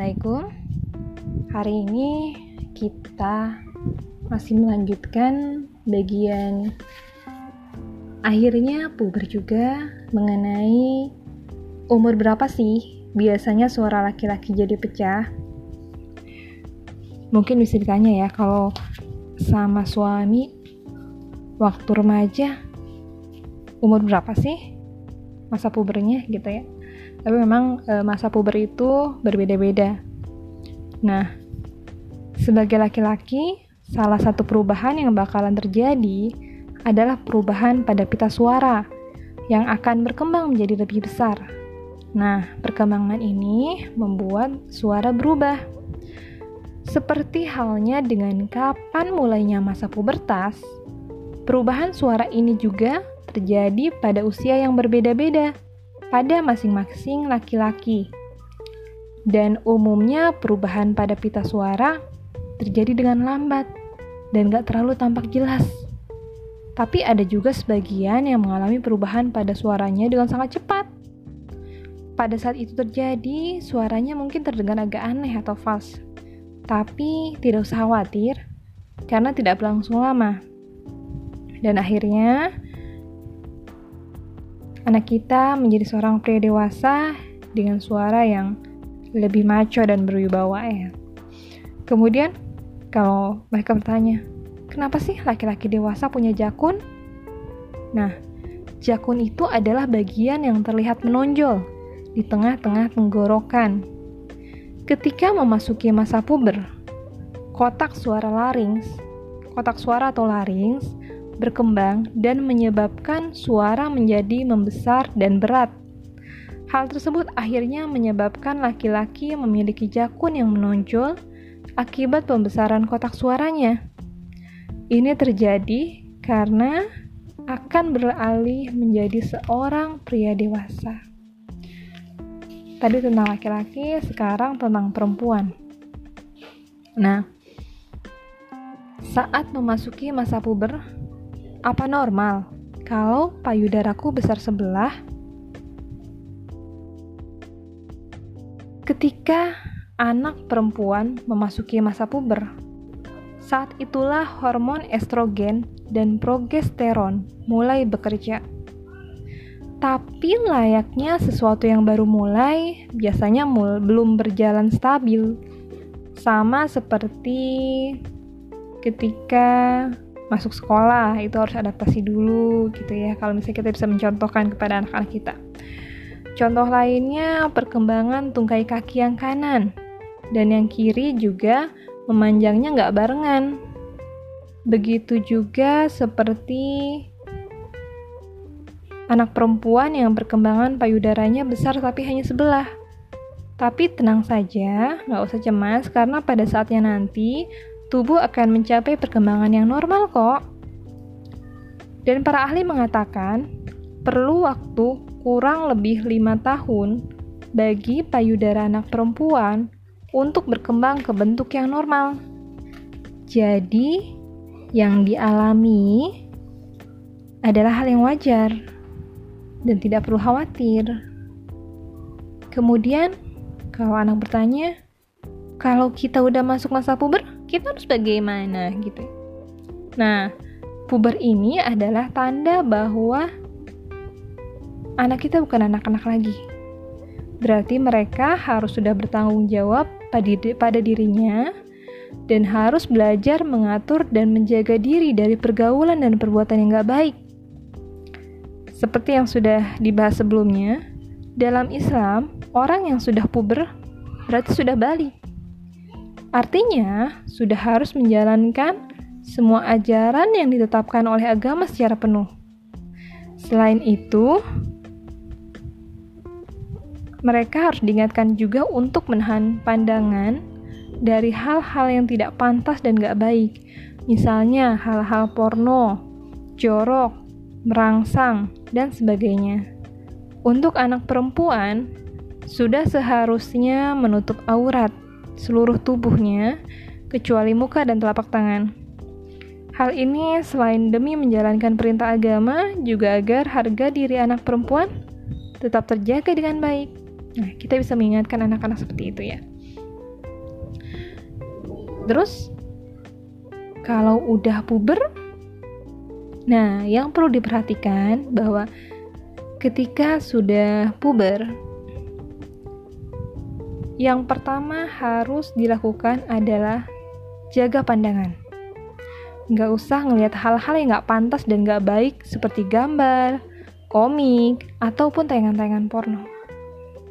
Assalamualaikum. Hari ini kita masih melanjutkan bagian akhirnya puber juga mengenai umur berapa sih biasanya suara laki-laki jadi pecah. Mungkin bisa ditanya ya kalau sama suami waktu remaja umur berapa sih masa pubernya gitu ya tapi memang e, masa puber itu berbeda-beda. Nah, sebagai laki-laki, salah satu perubahan yang bakalan terjadi adalah perubahan pada pita suara yang akan berkembang menjadi lebih besar. Nah, perkembangan ini membuat suara berubah. Seperti halnya dengan kapan mulainya masa pubertas, perubahan suara ini juga terjadi pada usia yang berbeda-beda pada masing-masing laki-laki. Dan umumnya perubahan pada pita suara terjadi dengan lambat dan gak terlalu tampak jelas. Tapi ada juga sebagian yang mengalami perubahan pada suaranya dengan sangat cepat. Pada saat itu terjadi, suaranya mungkin terdengar agak aneh atau false. Tapi tidak usah khawatir, karena tidak berlangsung lama. Dan akhirnya, anak kita menjadi seorang pria dewasa dengan suara yang lebih maco dan berwibawa ya. Kemudian kalau mereka bertanya, kenapa sih laki-laki dewasa punya jakun? Nah, jakun itu adalah bagian yang terlihat menonjol di tengah-tengah tenggorokan. Ketika memasuki masa puber, kotak suara larynx, kotak suara atau larynx berkembang dan menyebabkan suara menjadi membesar dan berat. Hal tersebut akhirnya menyebabkan laki-laki memiliki jakun yang menonjol akibat pembesaran kotak suaranya. Ini terjadi karena akan beralih menjadi seorang pria dewasa. Tadi tentang laki-laki, sekarang tentang perempuan. Nah, saat memasuki masa puber, apa normal kalau payudaraku besar sebelah? Ketika anak perempuan memasuki masa puber, saat itulah hormon estrogen dan progesteron mulai bekerja. Tapi layaknya sesuatu yang baru mulai, biasanya mul belum berjalan stabil. Sama seperti ketika masuk sekolah itu harus adaptasi dulu gitu ya. Kalau misalnya kita bisa mencontohkan kepada anak-anak kita. Contoh lainnya perkembangan tungkai kaki yang kanan. Dan yang kiri juga memanjangnya nggak barengan. Begitu juga seperti anak perempuan yang perkembangan payudaranya besar tapi hanya sebelah. Tapi tenang saja, nggak usah cemas karena pada saatnya nanti tubuh akan mencapai perkembangan yang normal kok. Dan para ahli mengatakan, perlu waktu kurang lebih lima tahun bagi payudara anak perempuan untuk berkembang ke bentuk yang normal. Jadi, yang dialami adalah hal yang wajar dan tidak perlu khawatir. Kemudian, kalau anak bertanya, kalau kita udah masuk masa puber, kita harus bagaimana gitu. Nah, puber ini adalah tanda bahwa anak kita bukan anak-anak lagi. Berarti mereka harus sudah bertanggung jawab pada dirinya dan harus belajar mengatur dan menjaga diri dari pergaulan dan perbuatan yang gak baik. Seperti yang sudah dibahas sebelumnya, dalam Islam, orang yang sudah puber berarti sudah balik. Artinya, sudah harus menjalankan semua ajaran yang ditetapkan oleh agama secara penuh. Selain itu, mereka harus diingatkan juga untuk menahan pandangan dari hal-hal yang tidak pantas dan gak baik. Misalnya hal-hal porno, jorok, merangsang, dan sebagainya. Untuk anak perempuan, sudah seharusnya menutup aurat seluruh tubuhnya, kecuali muka dan telapak tangan. Hal ini selain demi menjalankan perintah agama, juga agar harga diri anak perempuan tetap terjaga dengan baik. Nah, kita bisa mengingatkan anak-anak seperti itu ya. Terus kalau udah puber Nah, yang perlu diperhatikan bahwa ketika sudah puber yang pertama harus dilakukan adalah jaga pandangan. Nggak usah ngelihat hal-hal yang nggak pantas dan nggak baik seperti gambar, komik, ataupun tayangan-tayangan porno.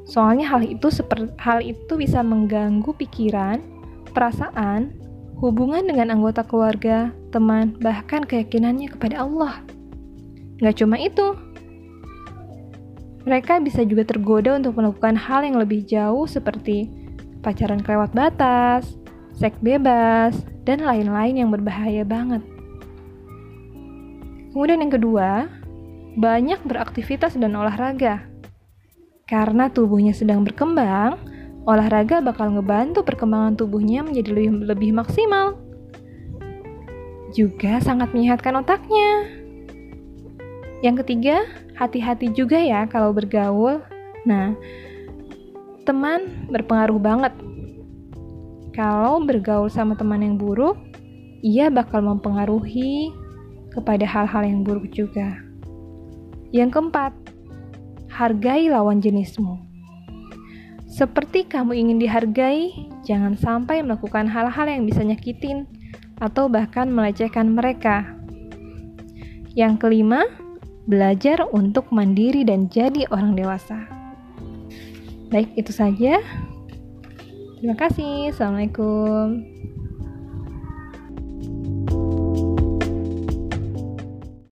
Soalnya hal itu hal itu bisa mengganggu pikiran, perasaan, hubungan dengan anggota keluarga, teman, bahkan keyakinannya kepada Allah. Nggak cuma itu, mereka bisa juga tergoda untuk melakukan hal yang lebih jauh seperti pacaran kelewat batas, seks bebas, dan lain-lain yang berbahaya banget. Kemudian yang kedua, banyak beraktivitas dan olahraga. Karena tubuhnya sedang berkembang, olahraga bakal ngebantu perkembangan tubuhnya menjadi lebih, lebih maksimal. Juga sangat menyehatkan otaknya. Yang ketiga, hati-hati juga ya kalau bergaul. Nah, teman berpengaruh banget. Kalau bergaul sama teman yang buruk, ia bakal mempengaruhi kepada hal-hal yang buruk juga. Yang keempat, hargai lawan jenismu. Seperti kamu ingin dihargai, jangan sampai melakukan hal-hal yang bisa nyakitin atau bahkan melecehkan mereka. Yang kelima, belajar untuk mandiri dan jadi orang dewasa. Baik, itu saja. Terima kasih. Assalamualaikum.